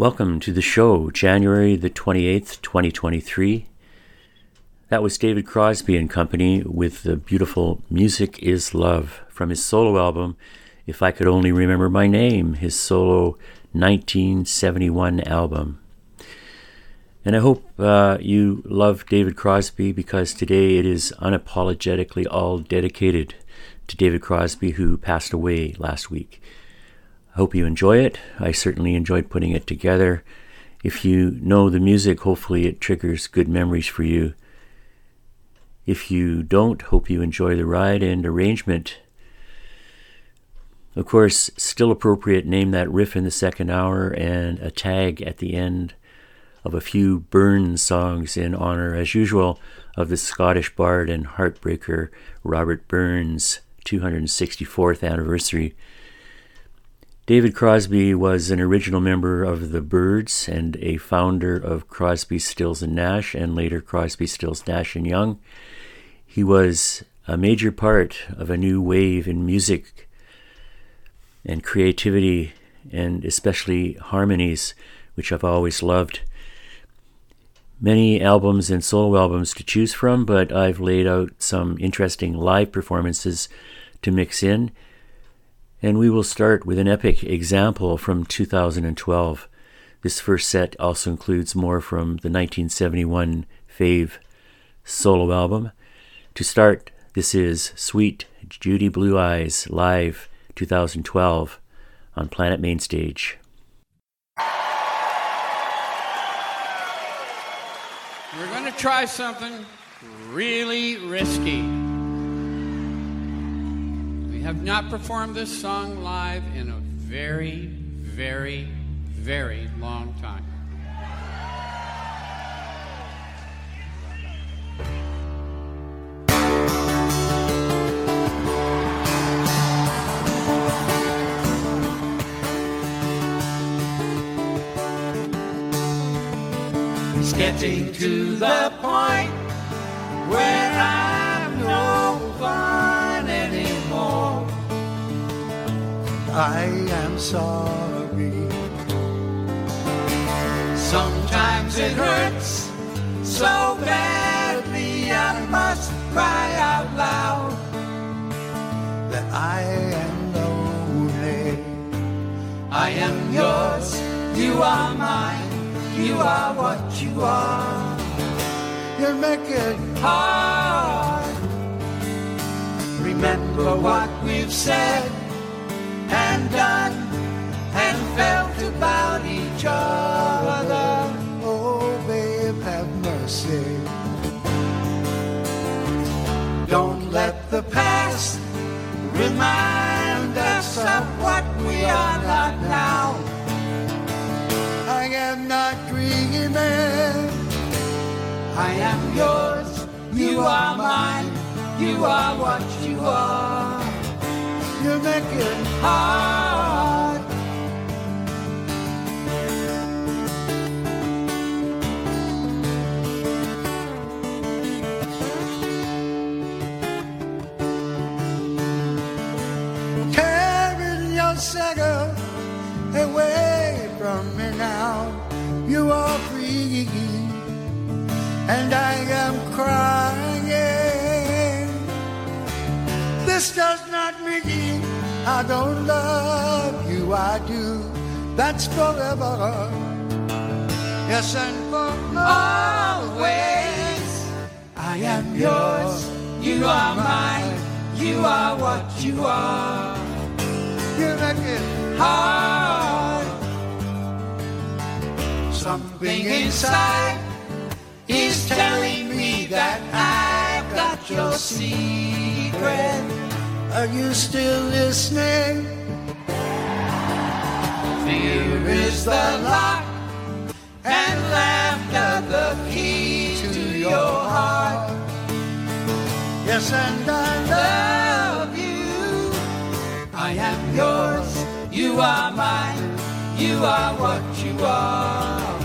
Welcome to the show, January the 28th, 2023. That was David Crosby and Company with the beautiful Music is Love from his solo album, If I Could Only Remember My Name, his solo 1971 album. And I hope uh, you love David Crosby because today it is unapologetically all dedicated to David Crosby, who passed away last week. Hope you enjoy it. I certainly enjoyed putting it together. If you know the music, hopefully it triggers good memories for you. If you don't, hope you enjoy the ride and arrangement. Of course, still appropriate, name that riff in the second hour and a tag at the end of a few Burns songs in honor, as usual, of the Scottish bard and heartbreaker Robert Burns' 264th anniversary. David Crosby was an original member of the Byrds and a founder of Crosby, Stills and Nash, and later Crosby, Stills, Nash and Young. He was a major part of a new wave in music and creativity, and especially harmonies, which I've always loved. Many albums and solo albums to choose from, but I've laid out some interesting live performances to mix in and we will start with an epic example from 2012. This first set also includes more from the 1971 Fave solo album. To start, this is Suite Judy Blue Eyes live 2012 on Planet Mainstage. We're going to try something really risky. Have not performed this song live in a very, very, very long time. It's getting to the point where I'm no fun I am sorry. Sometimes it hurts so badly I must cry out loud. that I am lonely. I am yours, you are mine, you are what you are. You make it Hard. Remember what we've said and done and felt about each other. oh babe, have mercy. Don't let the past remind us of what we are not now. I am not dreaming. I am yours, you are mine, you are what. You make it Hard. tearing your cigar away from me now. You are free, and I am crying. This does not mean I don't love you. I do. That's forever. Yes, and for Always, I am yours, you are mine, you are what you are. You make it Hard. Something inside is telling me that I've got your secret. Are you still listening? Fear is the lock and laughter the key to your heart. Yes, and I love. you. I am yours, you are mine, you are what you are.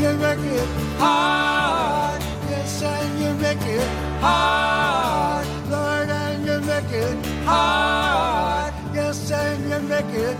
You make it Hard, Yes, and you make it hard, make it Yes, and you make it.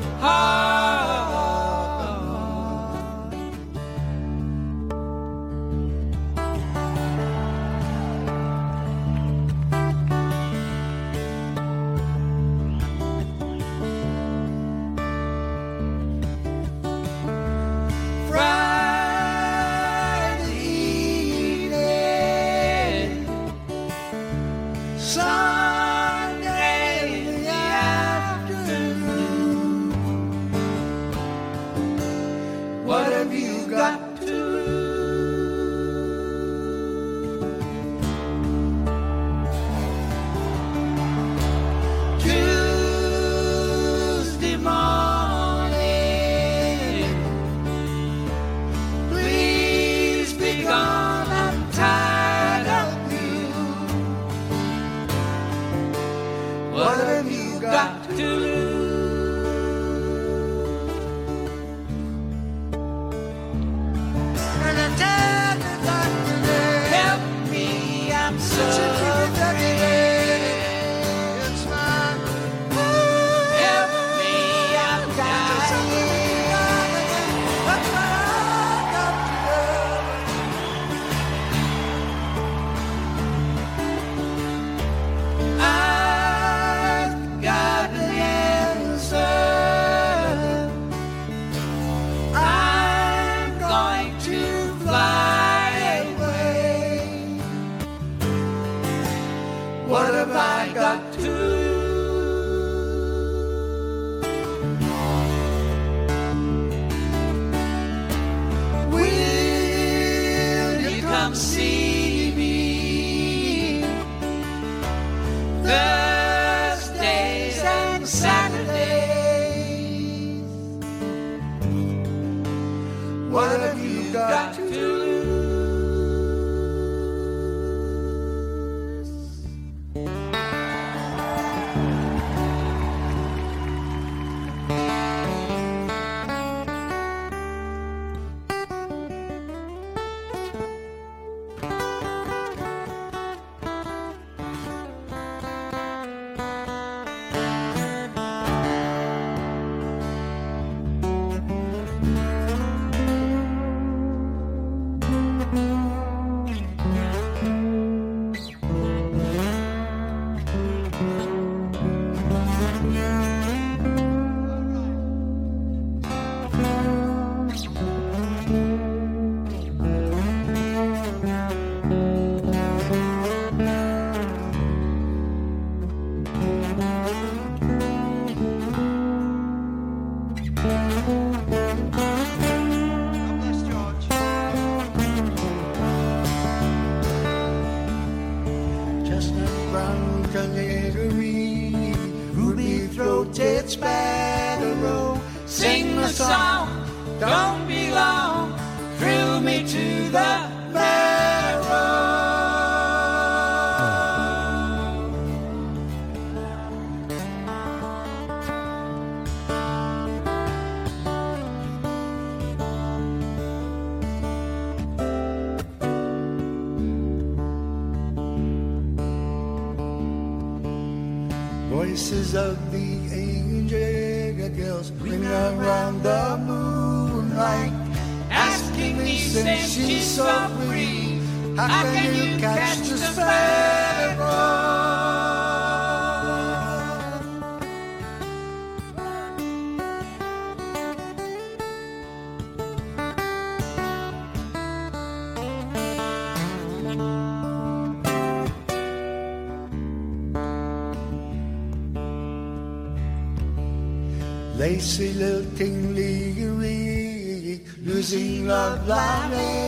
Lacy lilting leery, losing love like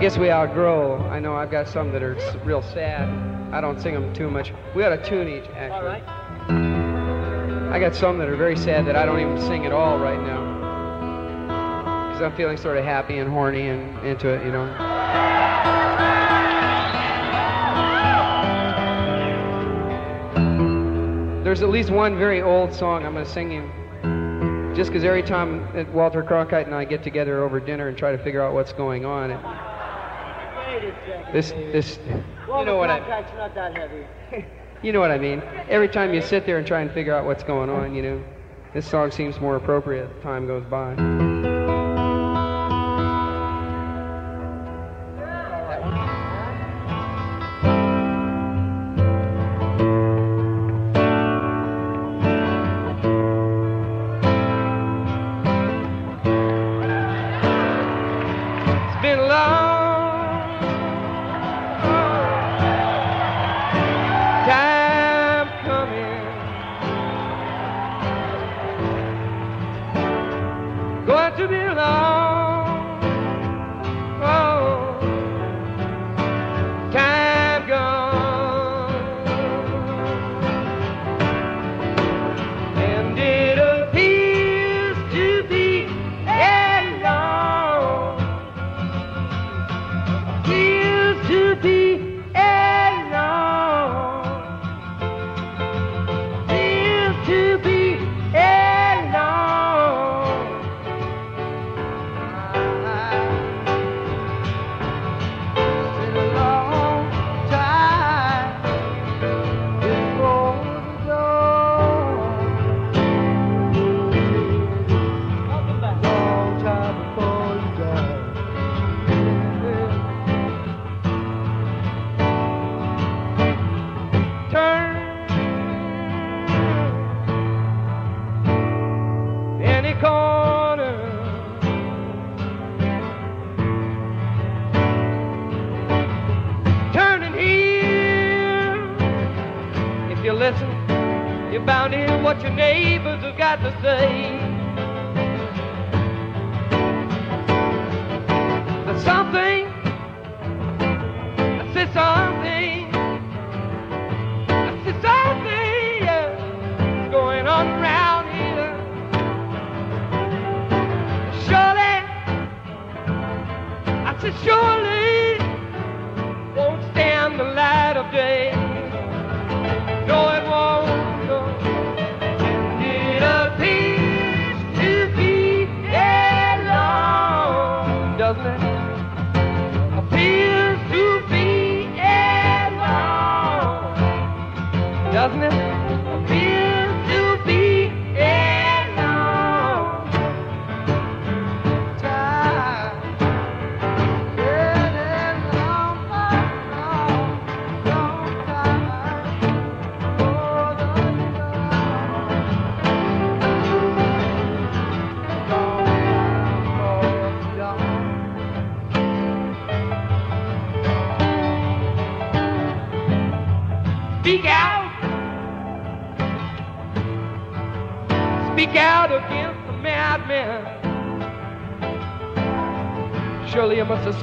guess we outgrow. I know I've got some that are real sad. I don't sing them too much. We got a tune each, actually. All right. I got some that are very sad that I don't even sing at all right now. Because I'm feeling sort of happy and horny and into it, you know. There's at least one very old song I'm going to sing you. Just because every time Walter Cronkite and I get together over dinner and try to figure out what's going on, it, this, this, well, you know what I not that heavy. you know what I mean. Every time you sit there and try and figure out what's going on, you know, this song seems more appropriate as time goes by.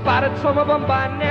Spotted some of them by now.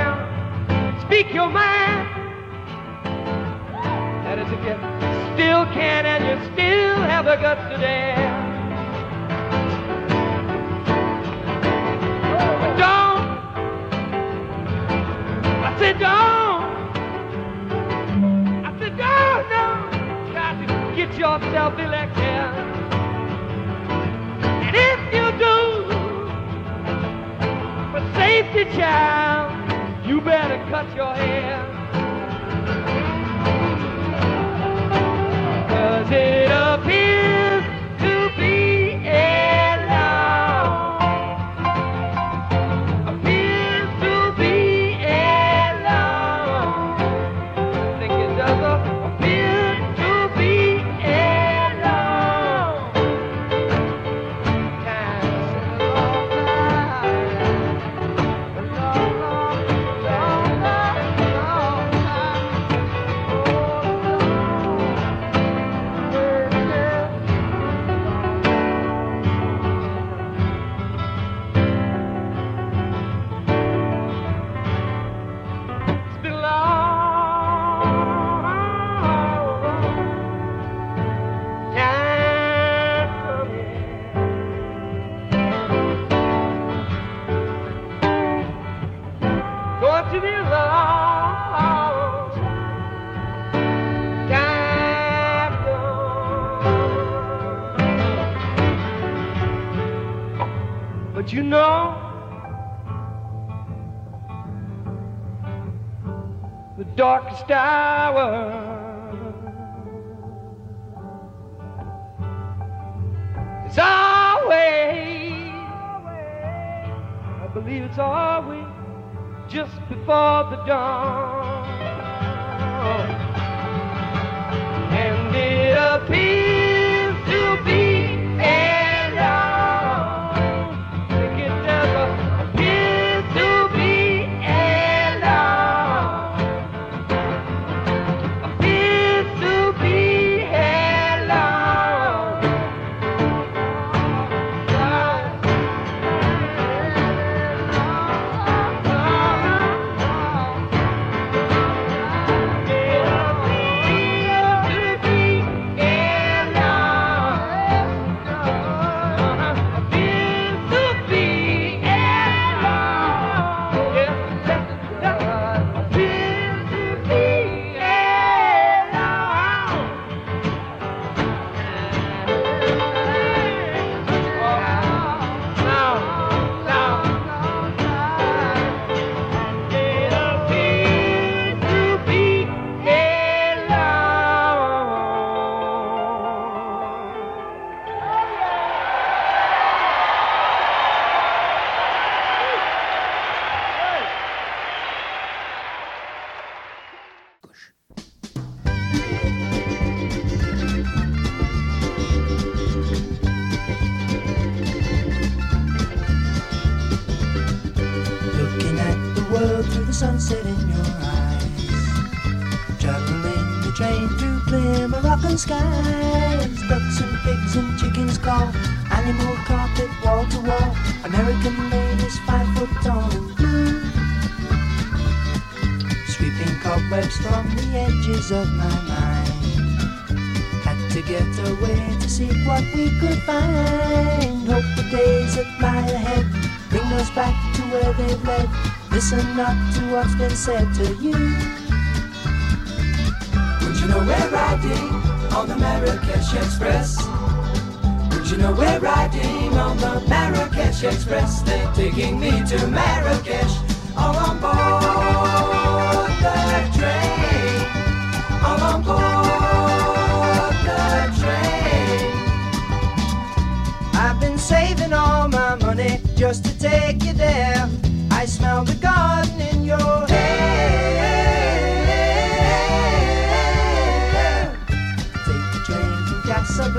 Darkest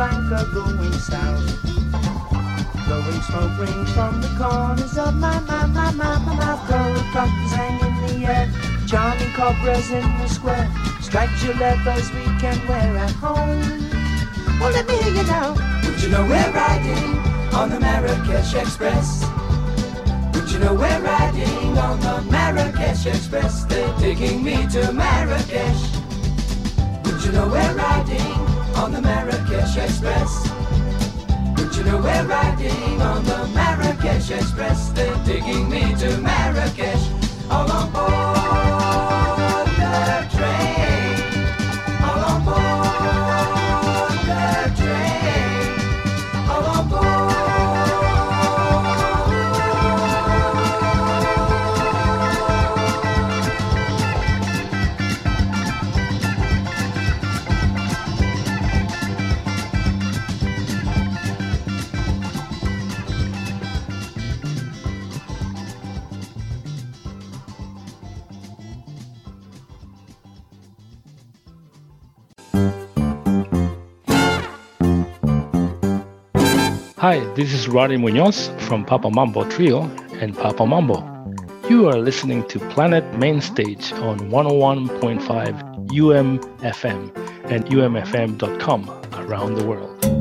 Casablanca going south. Blowing smoke rings from the corners of my, my, my, my, my mouth. Gold buttons hang in the air. Charming cobras in the square. Stripes your leathers we can wear at home. Well, let me hear you now. Would you know we're riding on the Marrakesh Express? Would you know we're riding on the Marrakesh Express? They're taking me to Marrakesh. Would you know we're riding on the Marrakesh Express. But you know we're riding on the Marrakesh Express. They're taking me to Marrakesh all on board Hi, this is Roddy Munoz from Papa Mambo Trio and Papa Mambo. You are listening to Planet Mainstage on 101.5 UMFM and umfm.com around the world.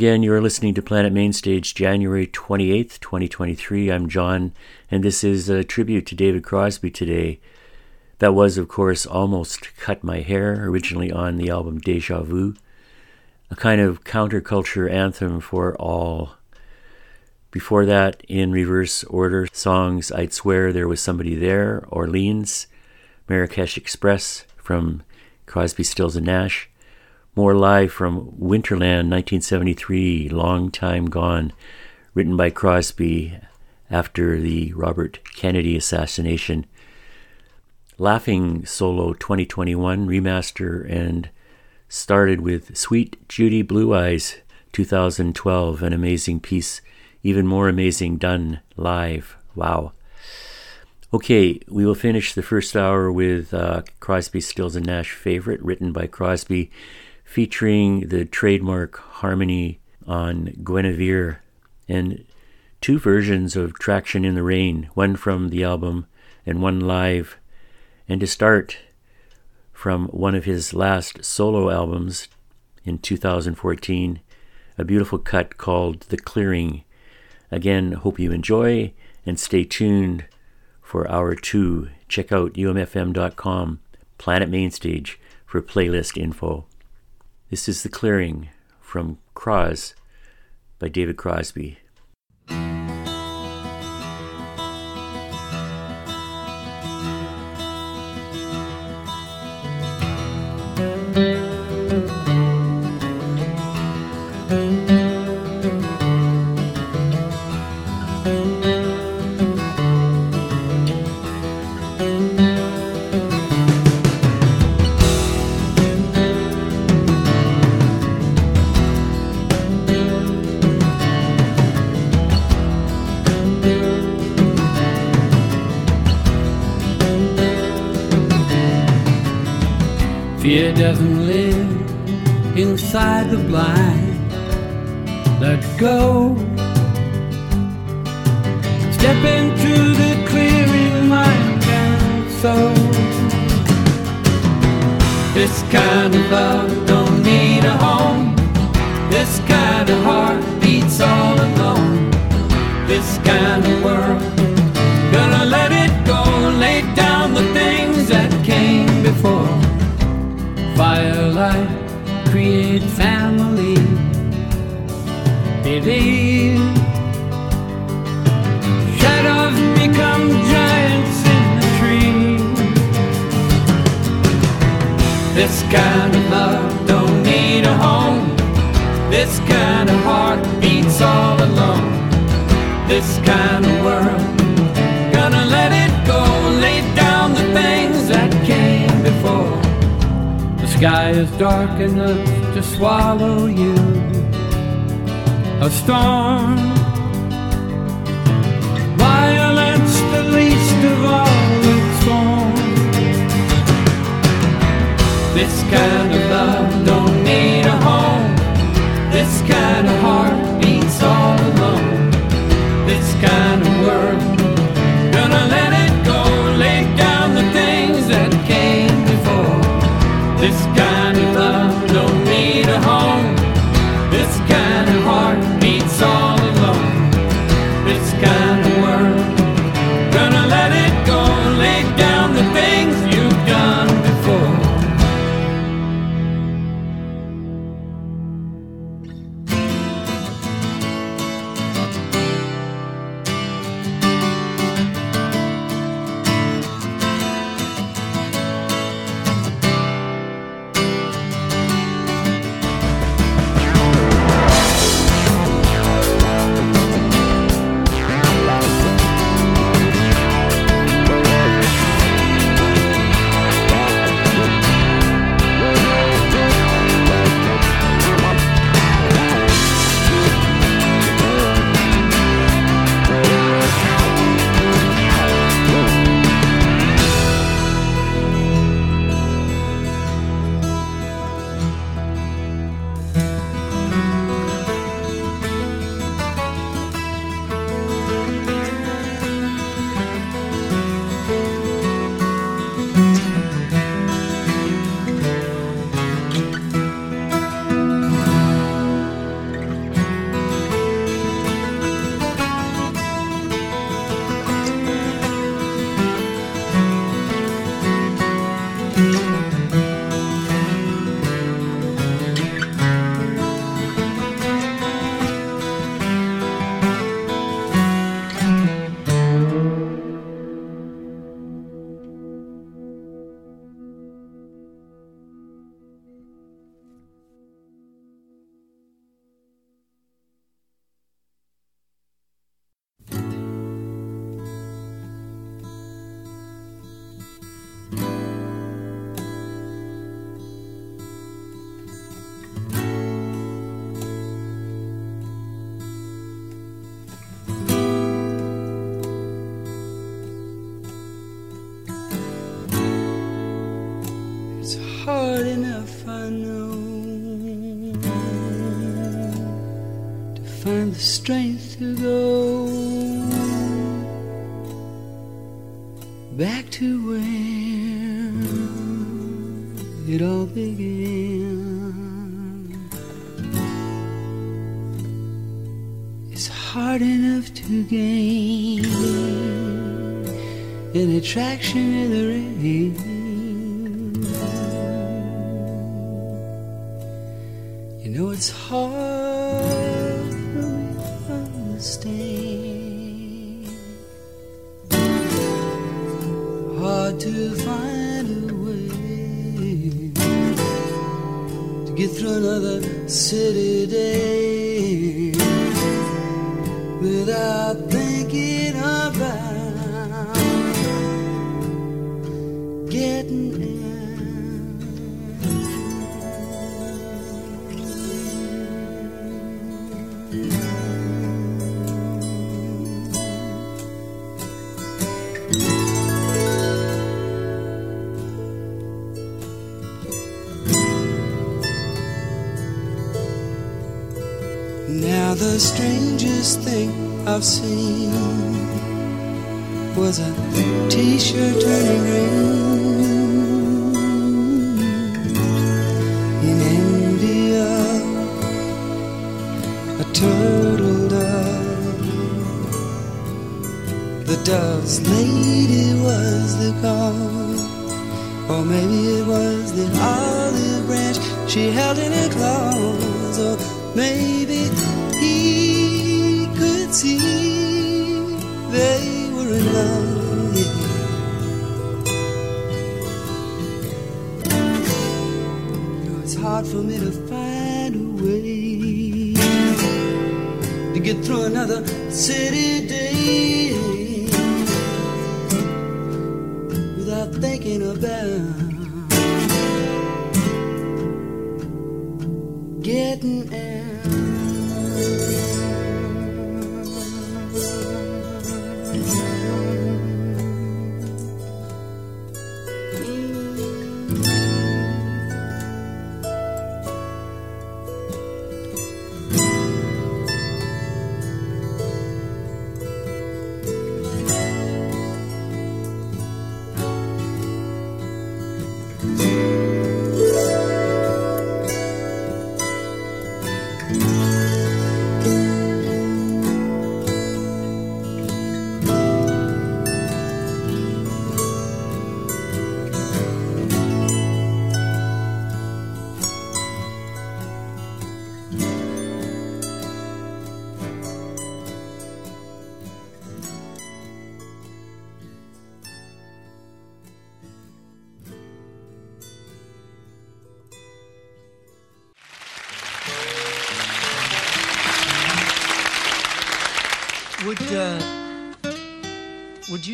Again. You're listening to Planet Mainstage, January 28th, 2023. I'm John, and this is a tribute to David Crosby today. That was, of course, Almost Cut My Hair, originally on the album Deja Vu, a kind of counterculture anthem for all. Before that, in reverse order, songs I'd Swear There Was Somebody There, Orleans, Marrakesh Express from Crosby, Stills, and Nash, more live from Winterland 1973, Long Time Gone, written by Crosby after the Robert Kennedy assassination. Laughing Solo 2021 remaster and started with Suite Judy Blue Eyes 2012, an amazing piece, even more amazing done live. Wow. Okay, we will finish the first hour with uh, Crosby, Stills, and Nash favorite, written by Crosby featuring the trademark harmony on Guinevere and two versions of Traction in the Rain, one from the album and one live. And to start from one of his last solo albums in 2014, a beautiful cut called The Clearing. Again, hope you enjoy and stay tuned for hour two. Check out umfm.com, Planet Mainstage, for playlist info. This is The Clearing from Croz by David Crosby. Swallow you. A storm, violence, the least of all its forms. This kind of love don't need a home. This kind of heart beats all alone. This kind of world, gonna let it go. Lay down the things that came before. This kind I've seen was a t-shirt turning green in India. A turtle dove, the dove's lady was the cause, or maybe it was the olive branch she held in her claws,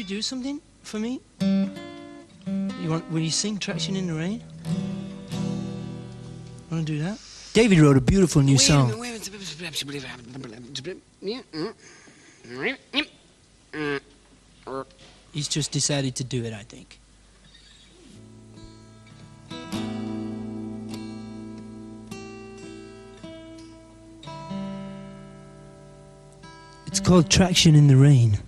do something for me? You want? Will you sing "Traction in the Rain"? Want to do that? David wrote a beautiful new song. He's just decided to do it. I think. It's called "Traction in the Rain."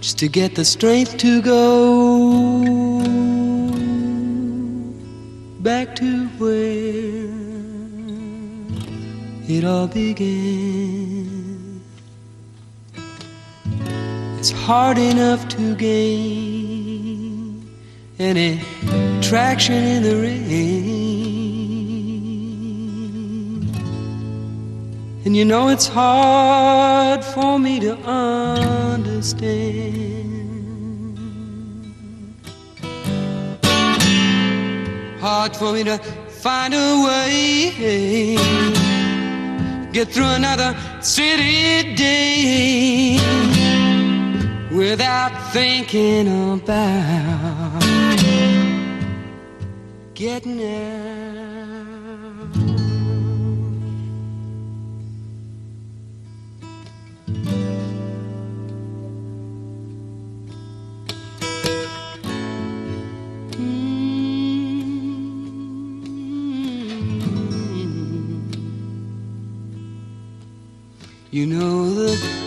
Just to get the strength to go back to where it all began. It's hard enough to gain any traction in the rain. And you know it's hard for me to understand. Hard for me to find a way. Get through another city day without thinking about getting out.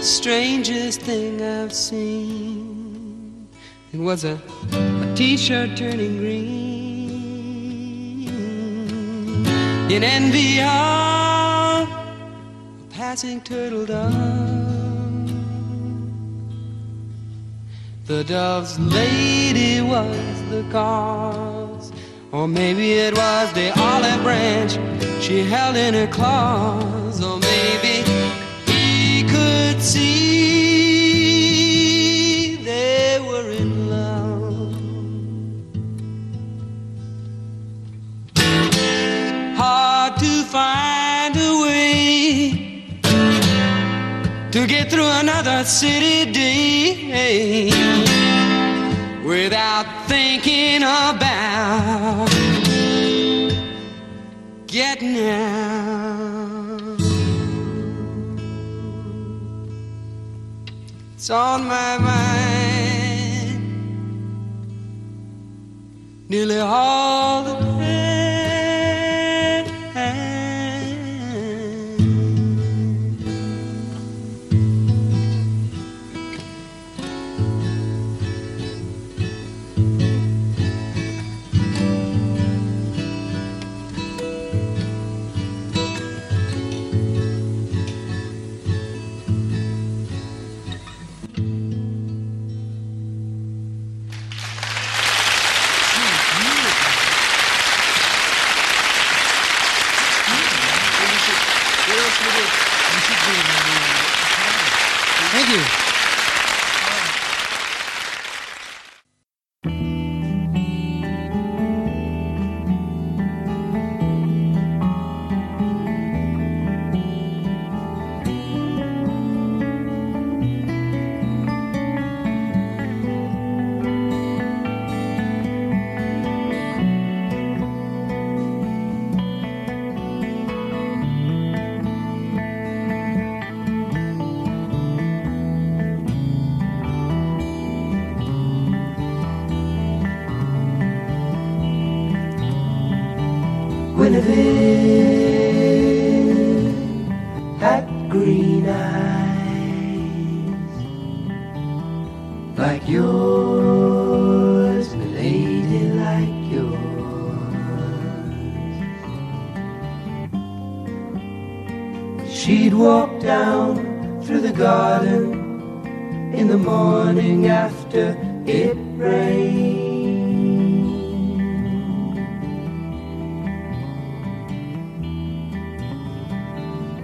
Strangest thing I've seen. It was a, a t-shirt turning green in envy of a passing turtle dove. The dove's lady was the cause, or maybe it was the olive branch she held in her claws, or find a way to get through another city day without thinking about getting out. It's on my mind nearly all the yours, lady, like yours. She'd walk down through the garden in the morning after it rained.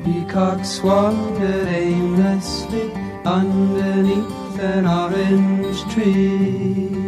Peacocks wandered aimlessly underneath an orange tree.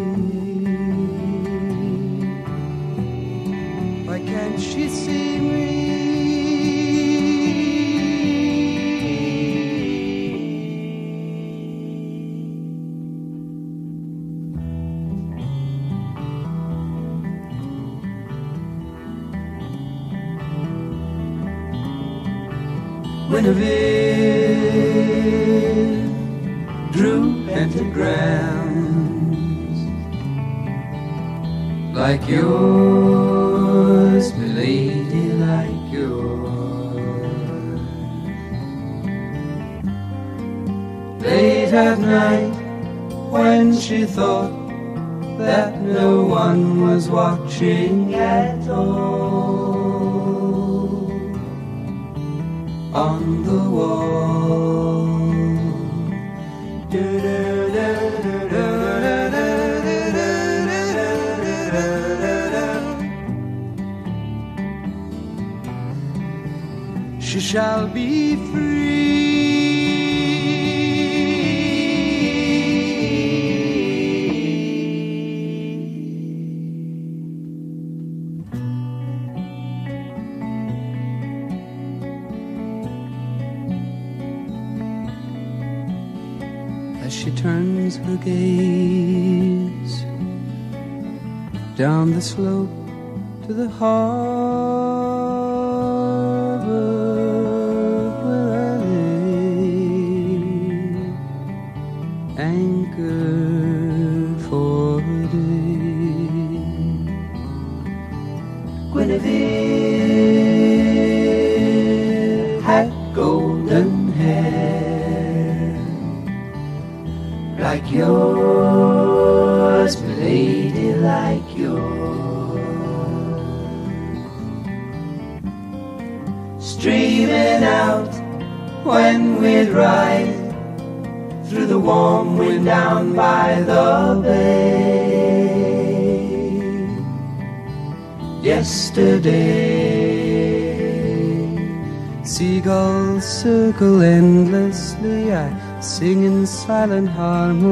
Was the slope to the heart. silent harmony.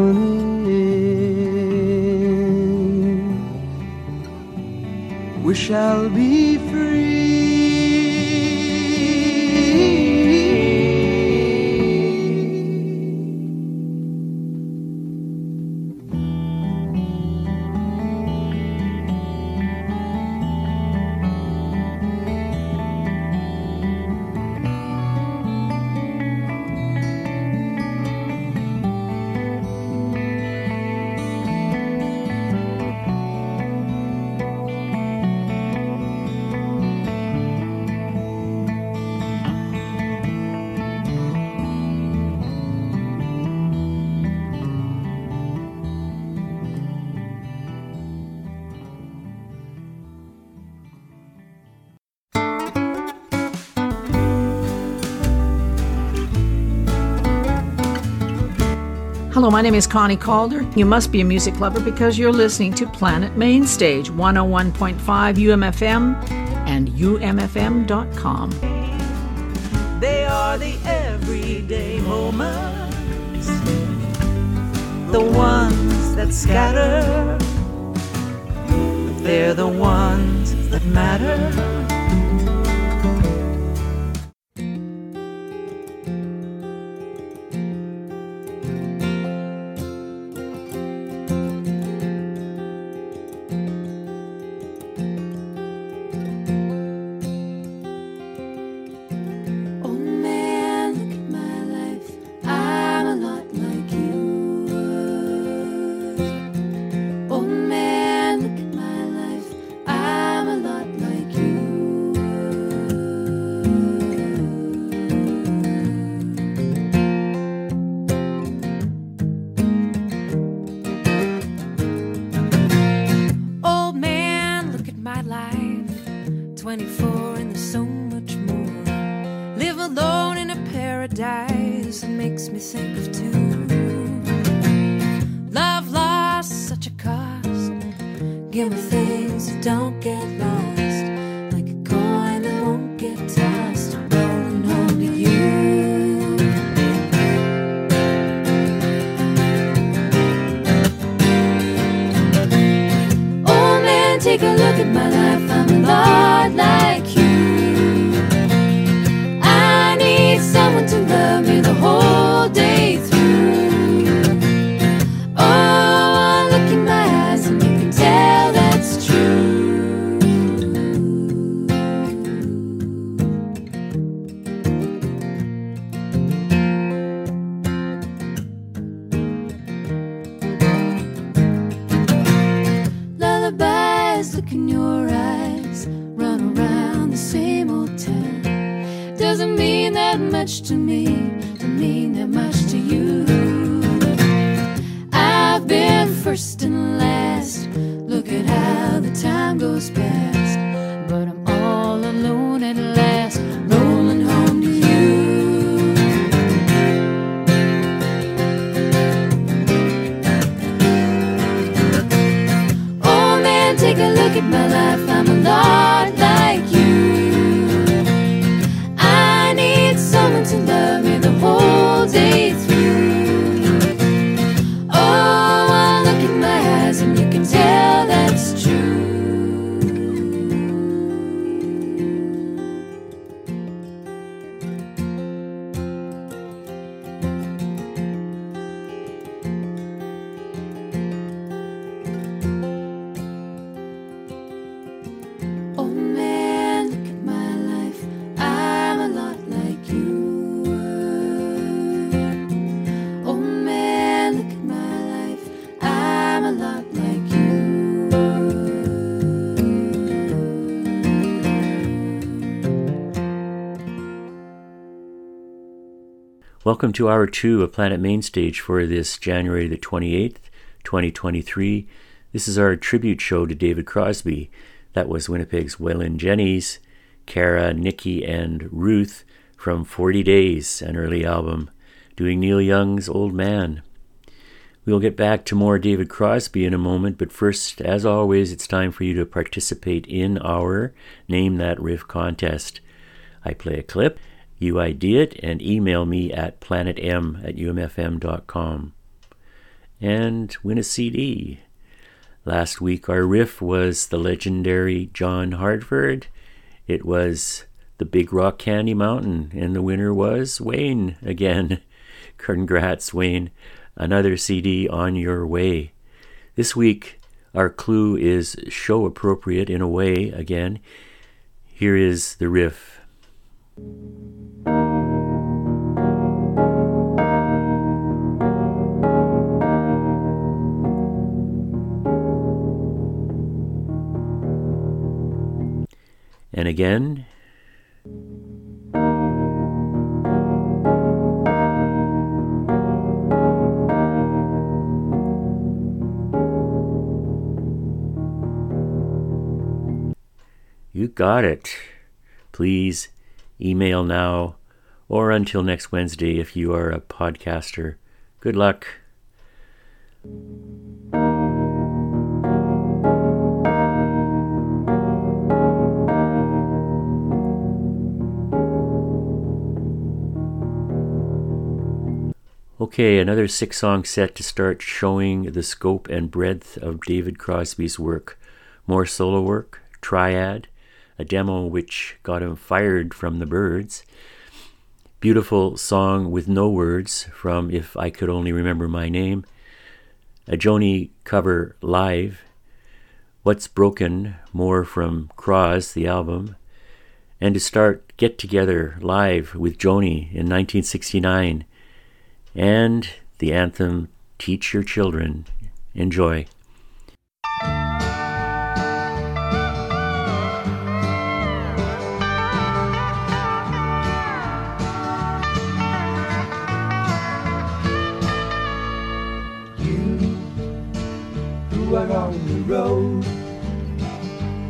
Hello, my name is Connie Calder. You must be a music lover because you're listening to Planet Mainstage 101.5 UMFM and umfm.com. They are the everyday moments, the ones that scatter, they're the ones that matter. Welcome to hour two of Planet Mainstage for this January the 28th, 2023. This is our tribute show to David Crosby. That was Winnipeg's Wailin' Jennys, Cara, Nicky, and Ruth from 40 Days, an early album, doing Neil Young's Old Man. We'll get back to more David Crosby in a moment, but first, as always, it's time for you to participate in our Name That Riff contest. I play a clip you ID it and email me at planetm at umfm.com. And win a CD. Last week, our riff was the legendary John Hartford. It was the Big Rock Candy Mountain, and the winner was Wayne again. Congrats, Wayne. Another CD on your way. This week, our clue is show appropriate in a way again. Here is the riff. And again, You got it. Please email now or until next Wednesday if you are a podcaster. Good luck. Okay, another six song set to start showing the scope and breadth of David Crosby's work. More solo work, Triad, a demo which got him fired from the Byrds. Beautiful song with no words from If I Could Only Remember My Name. A Joni cover live. What's Broken, more from Croz, the album. And to start Get Together live with Joni in 1969 and the anthem Teach Your Children. Enjoy. On the road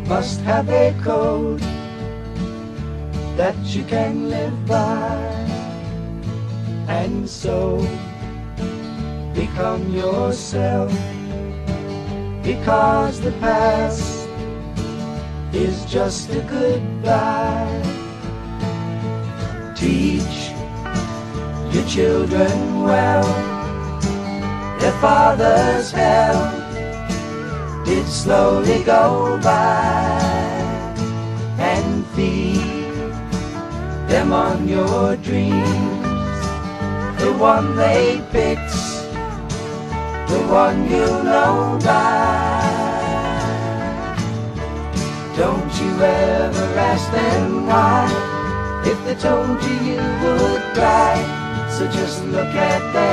must have a code that you can live by and so become yourself. Because the past is just a goodbye. Teach your children well, their father's hell did slowly go by. And feed them on your dreams the one they picked, the one you know by. Don't you ever ask them why, if they told you you would cry. So just look at them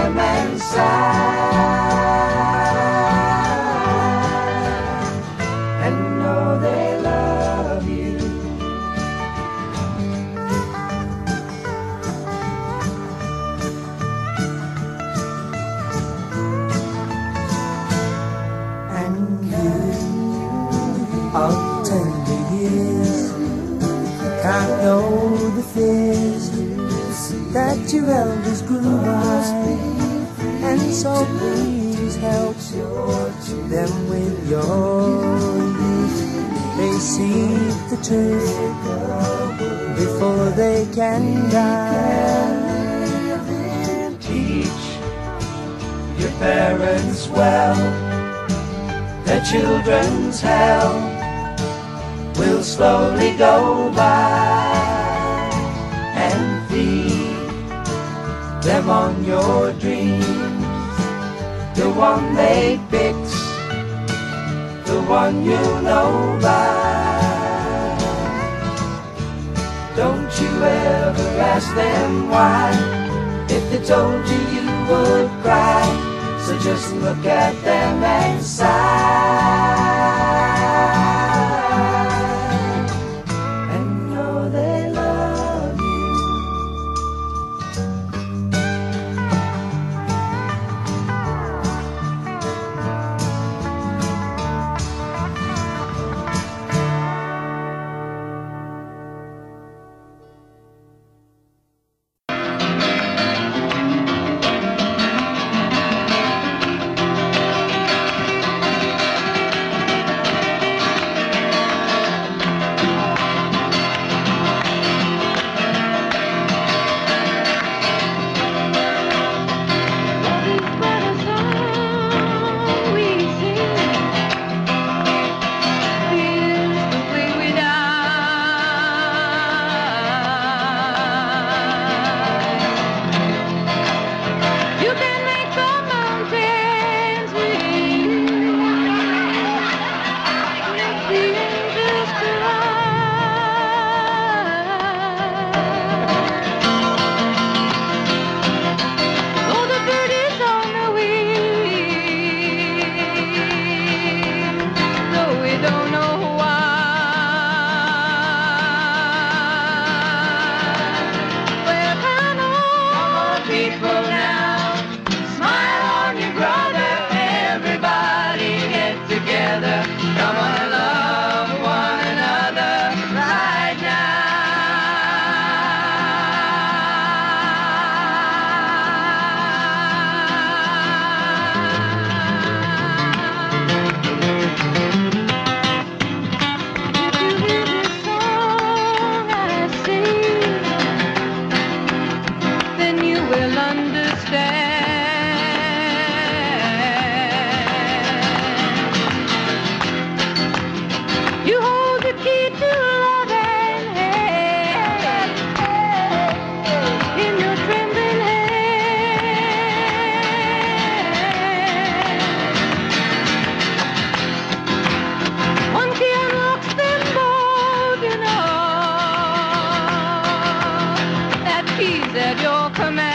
children's hell will slowly go by and feed them on your dreams. The one they picked the one you know by. Don't you ever ask them why. If they told you you would cry just look at them and sigh at your command.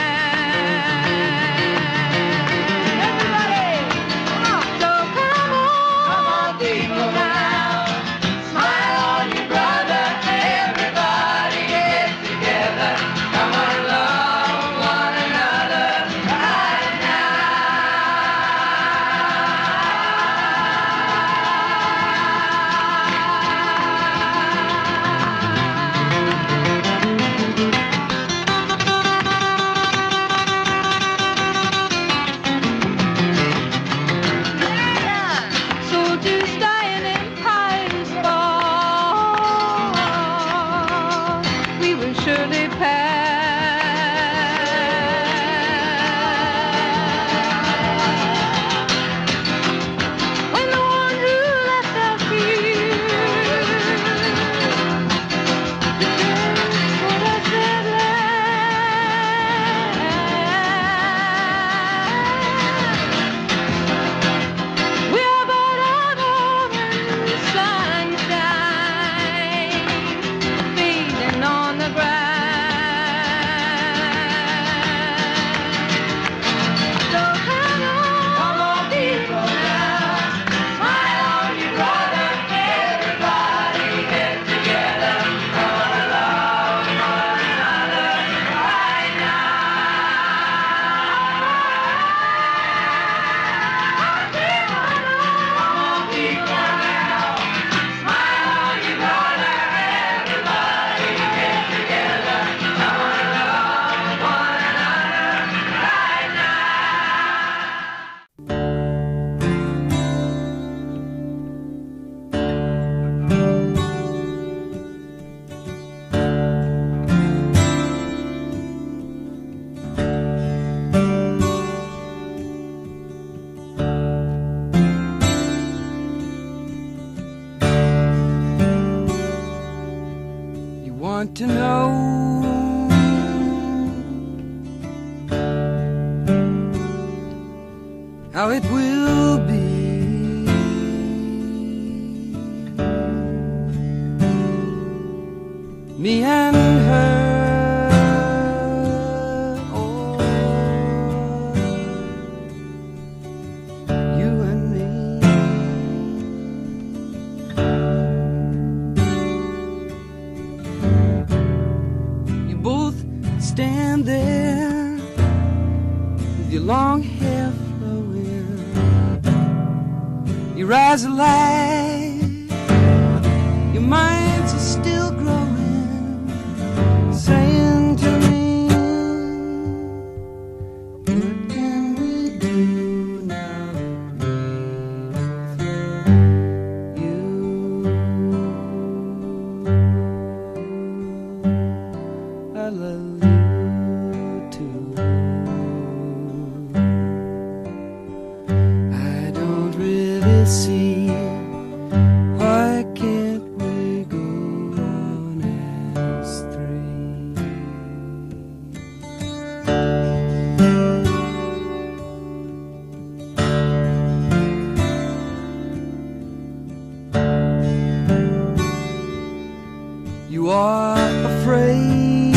you are afraid.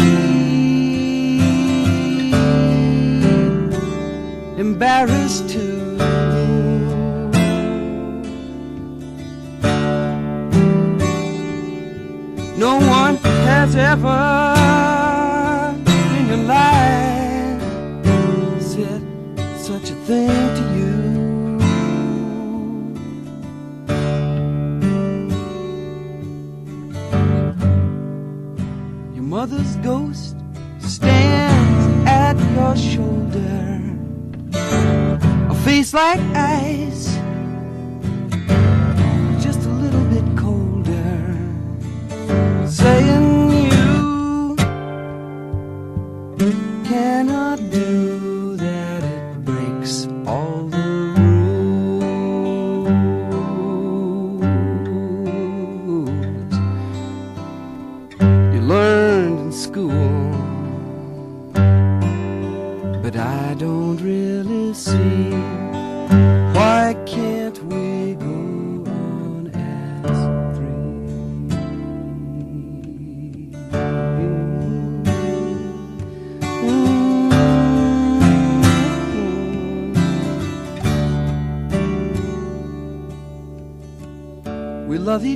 Embarrassed too. No one has ever in your life said such a thing. mother's ghost stands at your shoulder. A face like ice, just a little bit colder. Saying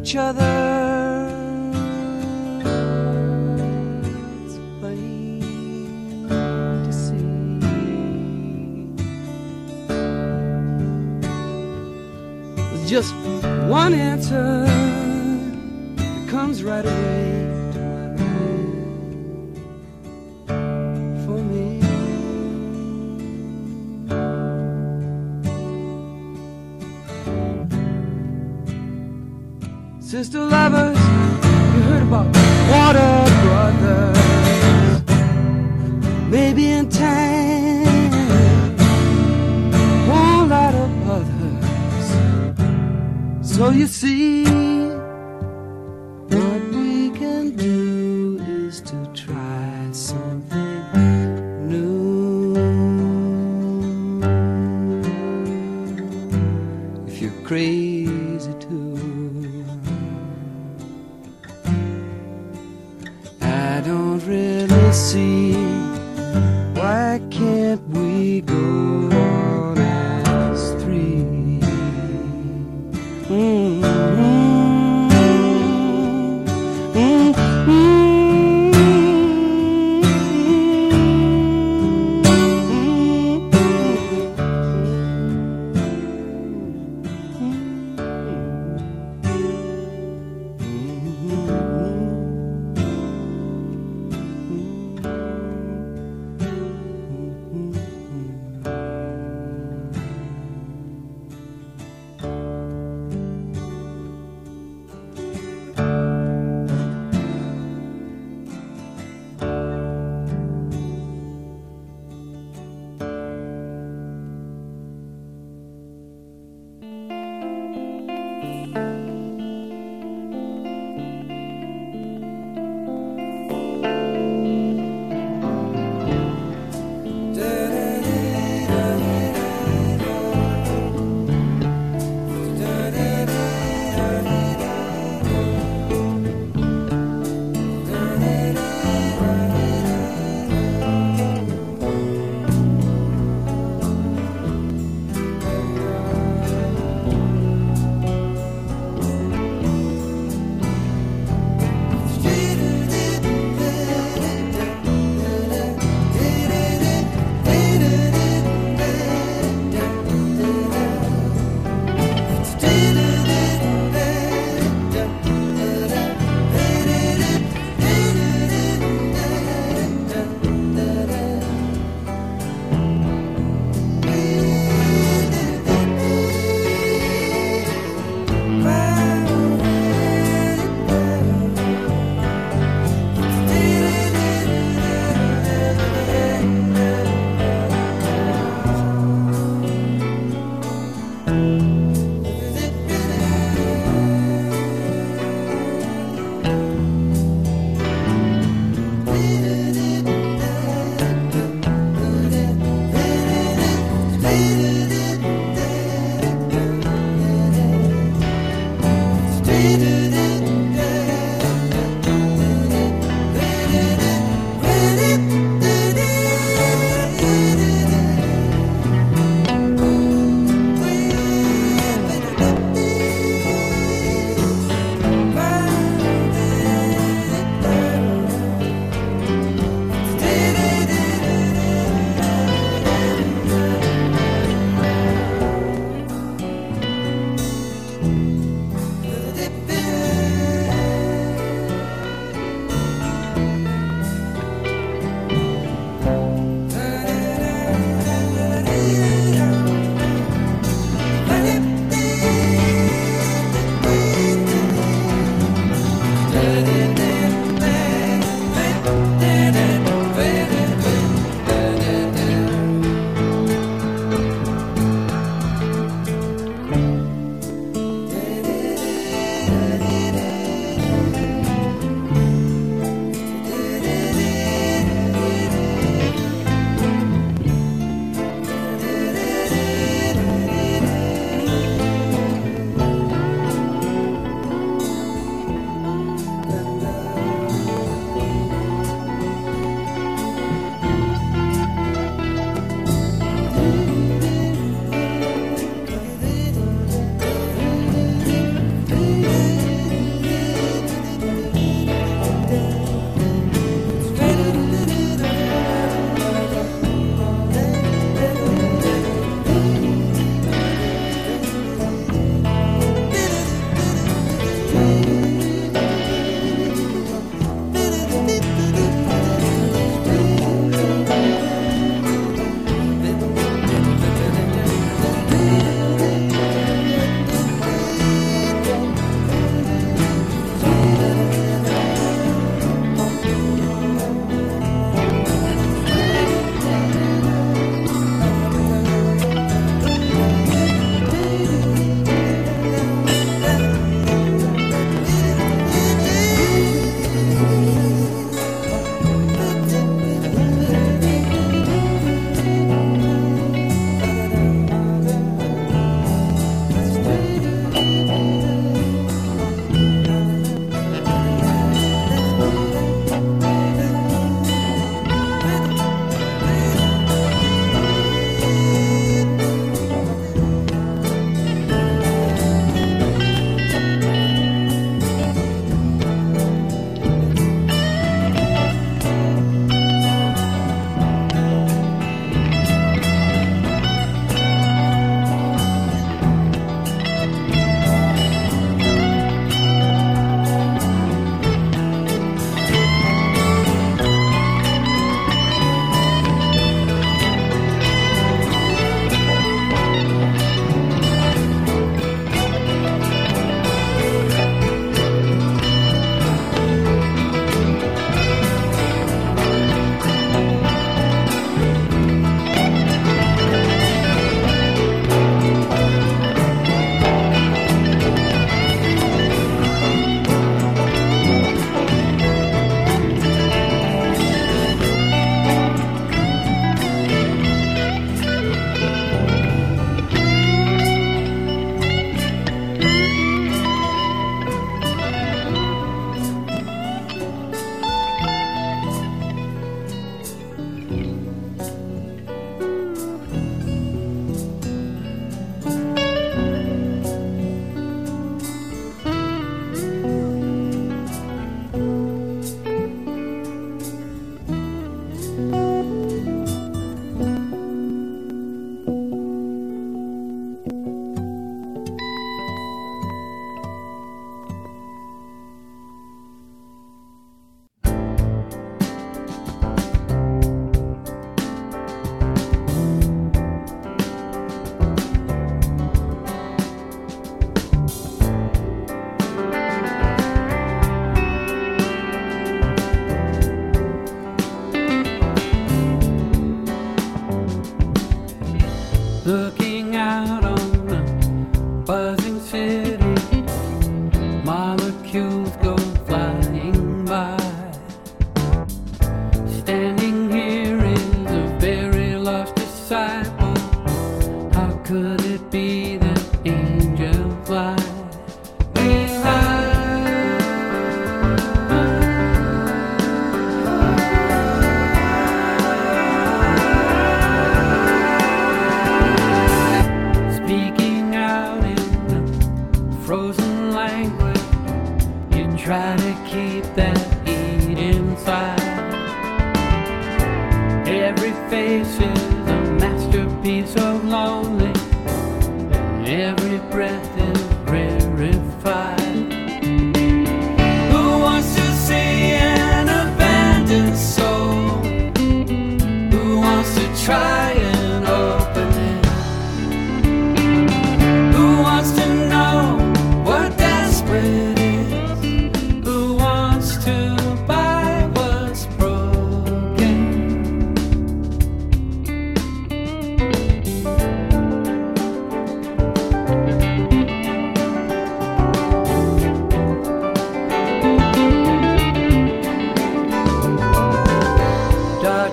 each other.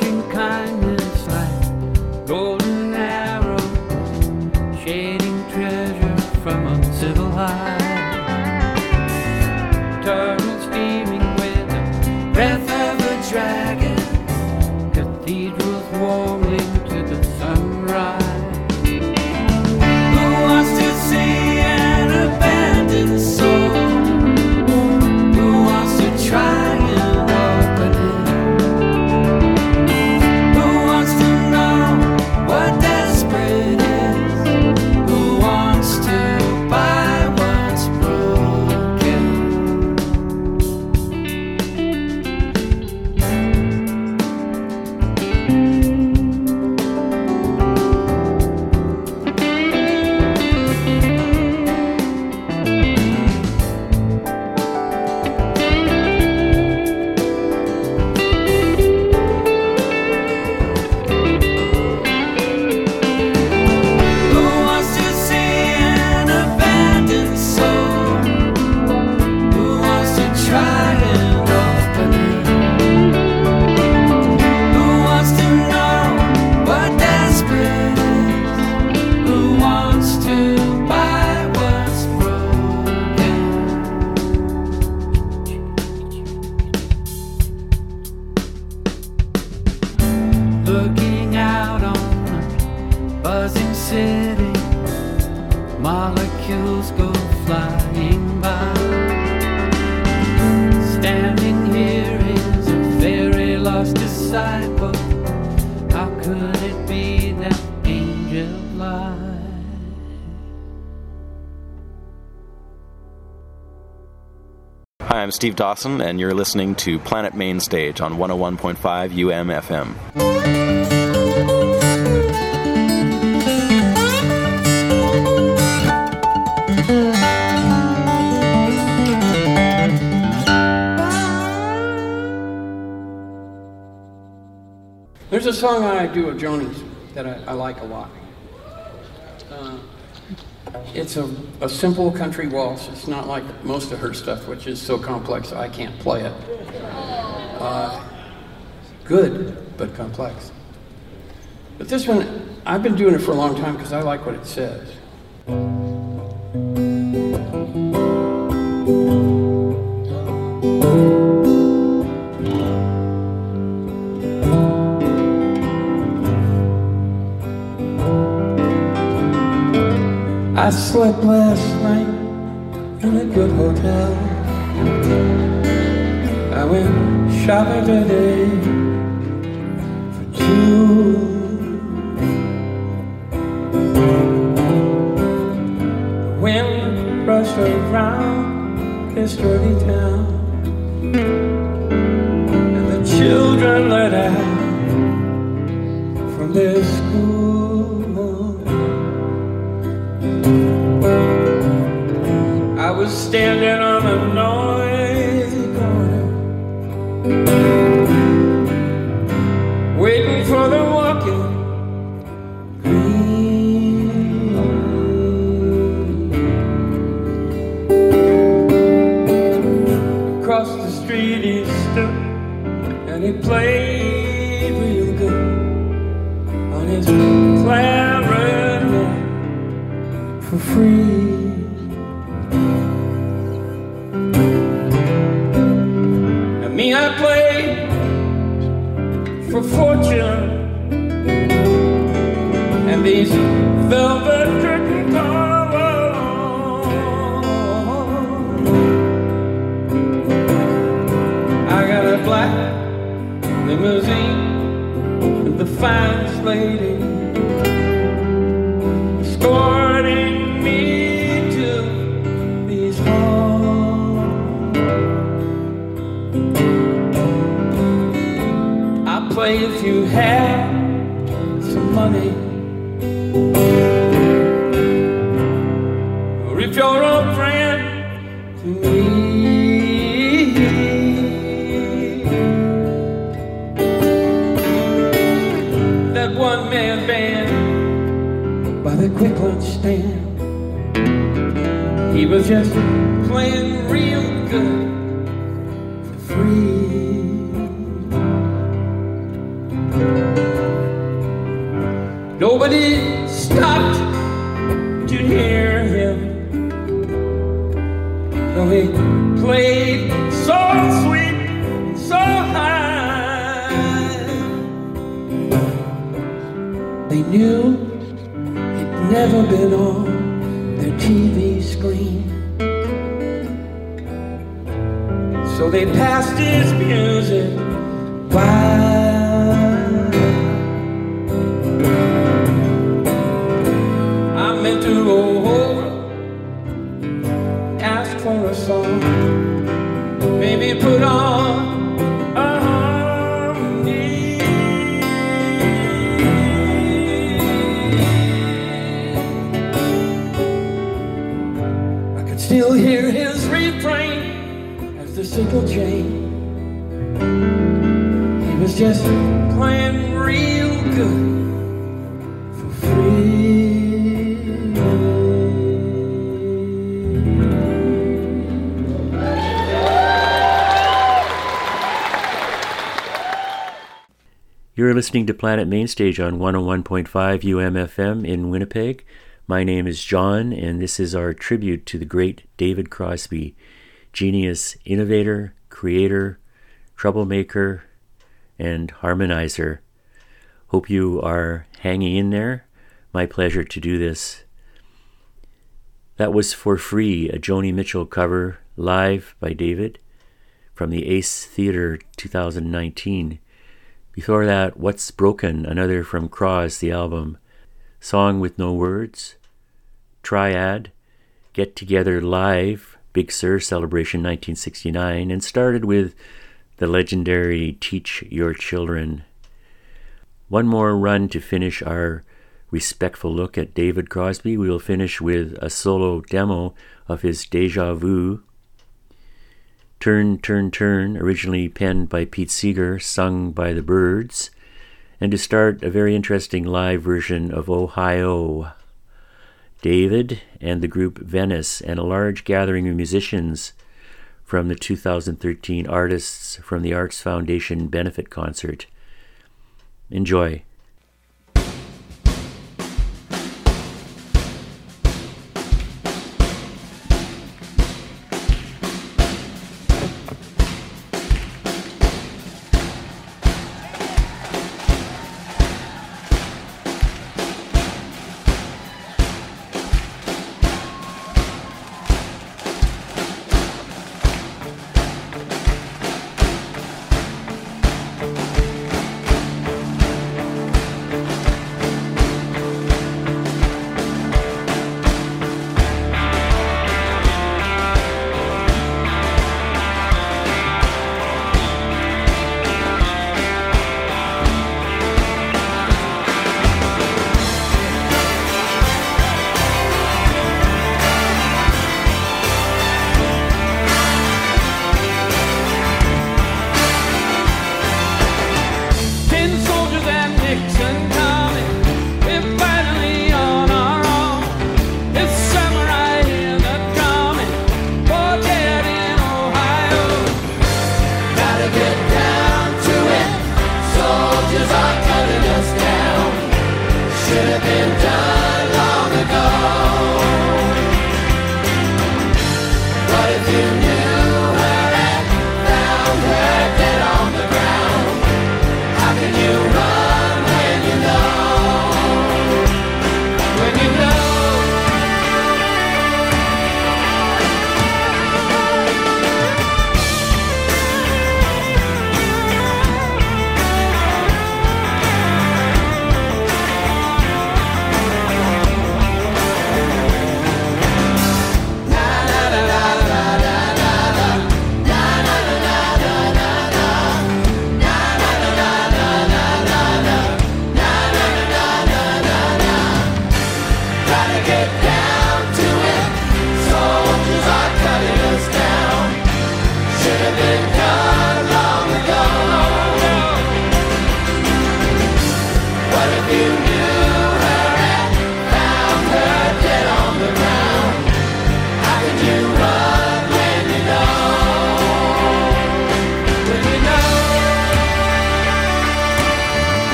Kindness Steve Dawson, and you're listening to Planet Main Stage on 101.5 UMFM. There's a song I do of Joni's that I, I like a lot. It's a, a simple country waltz. It's not like most of her stuff, which is so complex I can't play it. Uh, good, but complex. But this one, I've been doing it for a long time because I like what it says. I slept last night in a good hotel. I went shopping today for two. The wind brushed around this dirty town, and the children let out from their standing on a noisy corner, waiting for the walking green. Across the street he stood and he played real good on his clarinet for free. These velvet curtain calls. I got a black limousine and the finest lady, lunch stand. He was just listening to Planet Mainstage on 101.5 UMFM in Winnipeg. My name is John, and this is our tribute to the great David Crosby, genius, innovator, creator, troublemaker, and harmonizer. Hope you are hanging in there. My pleasure to do this. That was for free, a Joni Mitchell cover live by David from the Ace Theater 2019. Before that, What's Broken, another from Croz, the album. Song with No Words. Triad. Get Together Live, Big Sur Celebration 1969, and started with the legendary Teach Your Children. One more run to finish our respectful look at David Crosby. We will finish with a solo demo of his Deja Vu Turn, Turn, Turn, originally penned by Pete Seeger, sung by the Byrds, and to start a very interesting live version of Ohio. David and the group Venice, and a large gathering of musicians from the 2013 Artists from the Arts Foundation benefit concert. Enjoy.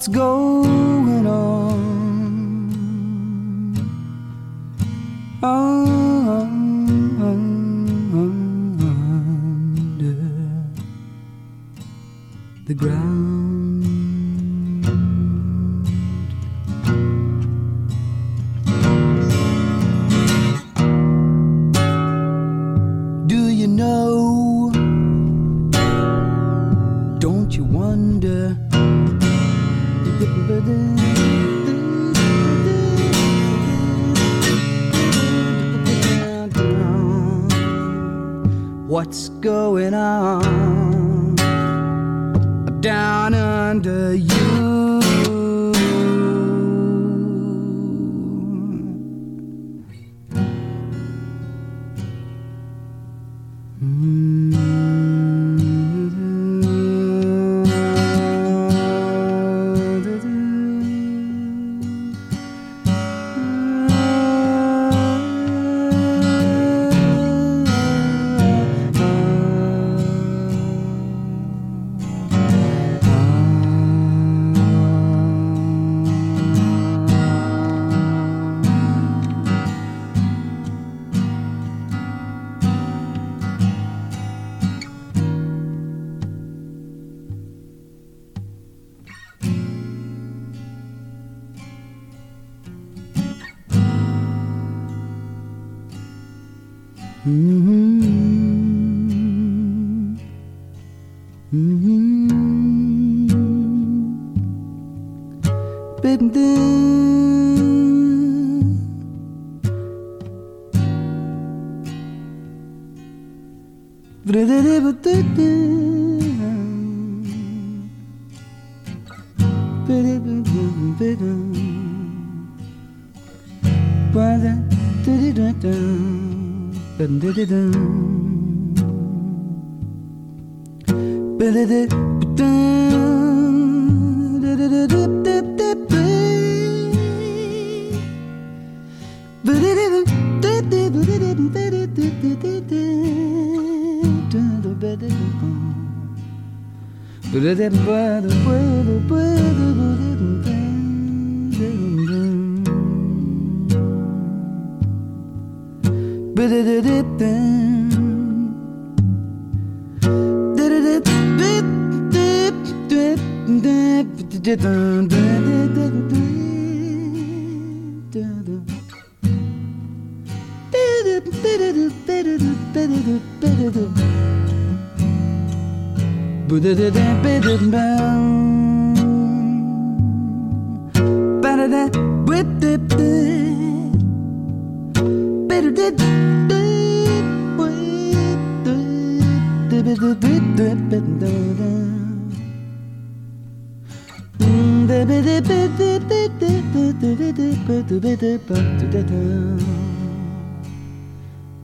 What's going What's going on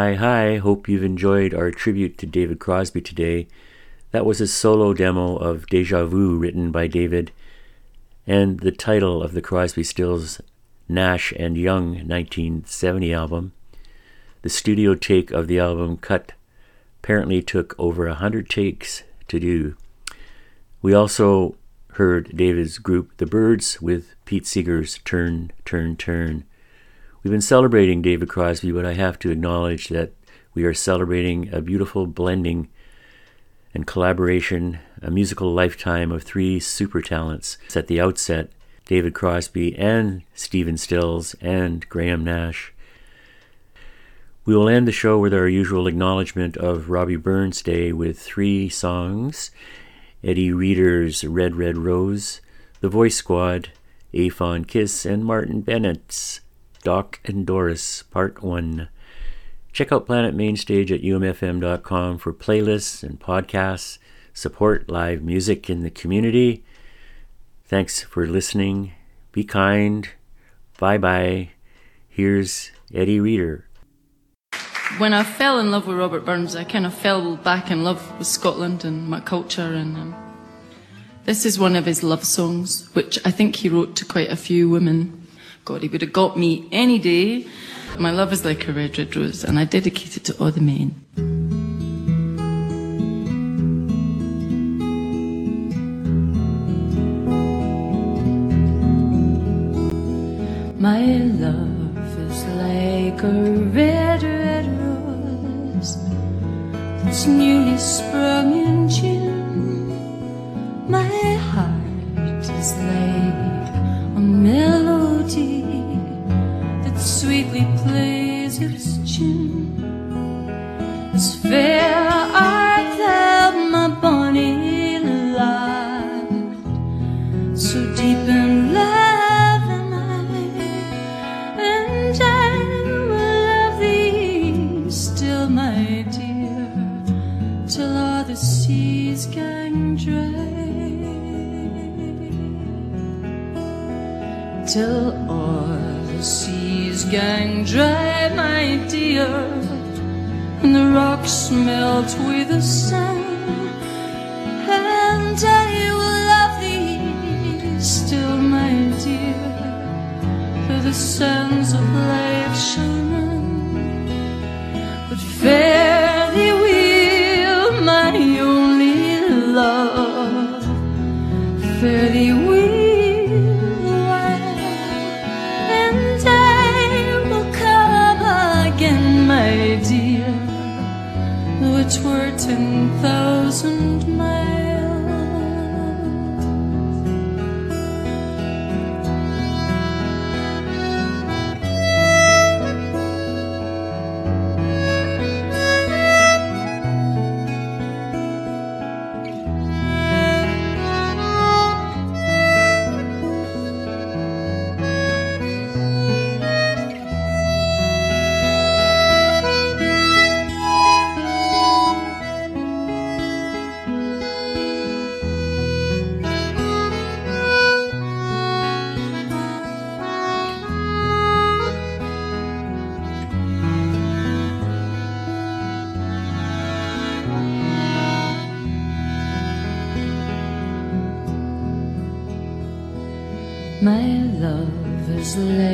Hi, hi. Hope you've enjoyed our tribute to David Crosby today. That was a solo demo of Deja Vu written by David and the title of the Crosby Stills Nash and Young 1970 album. The studio take of the album cut apparently took over a hundred takes to do. We also heard David's group The Byrds with Pete Seeger's Turn, Turn, Turn. We've been celebrating David Crosby, but I have to acknowledge that we are celebrating a beautiful blending and collaboration, a musical lifetime of three super talents. At the outset, David Crosby and Stephen Stills and Graham Nash. We will end the show with our usual acknowledgement of Robbie Burns Day with three songs Eddie Reader's Red Red Rose, The Voice Squad, Ae Fond Kiss, and Martyn Bennett's Doc and Doris, Part 1. Check out Planet Mainstage at umfm.com for playlists and podcasts. Support live music in the community. Thanks for listening. Be kind. Bye bye. Here's Eddie Reader. When I fell in love with Robert Burns, I kind of fell back in love with Scotland and my culture. And um, this is one of his love songs, which I think he wrote to quite a few women. God, he would have got me any day. My love is like a red, red rose, and I dedicate it to all the men. My love is like a red, red rose that's newly sprung in June. My heart is like a melody that sweetly plays its tune. As fair till all the seas gang dry, my dear, and the rocks melt with the sun. And I will love thee still, my dear, till the sands of life shall run. But fare were love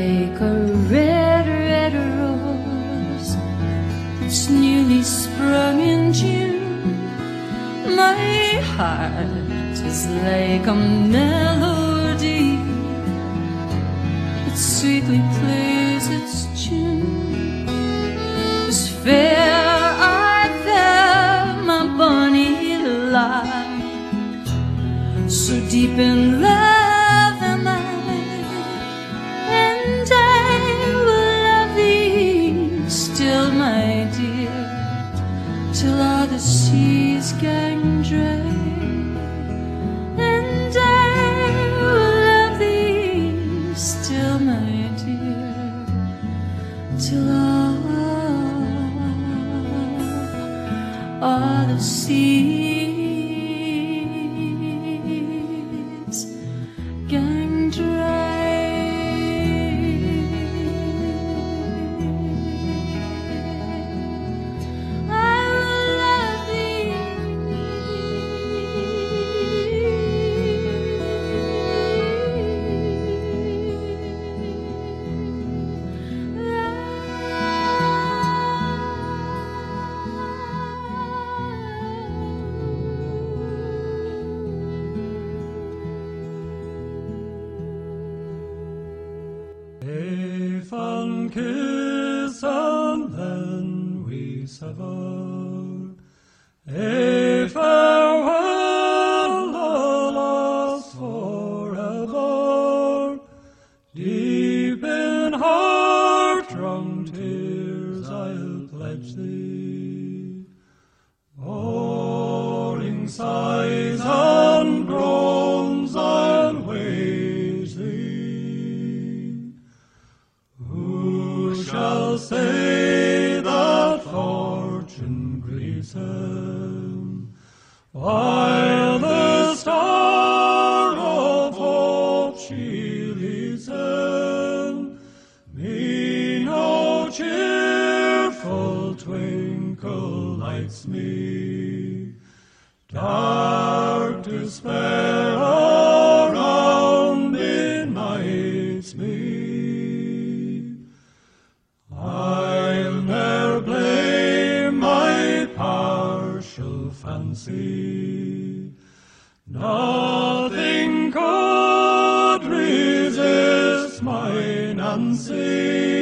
my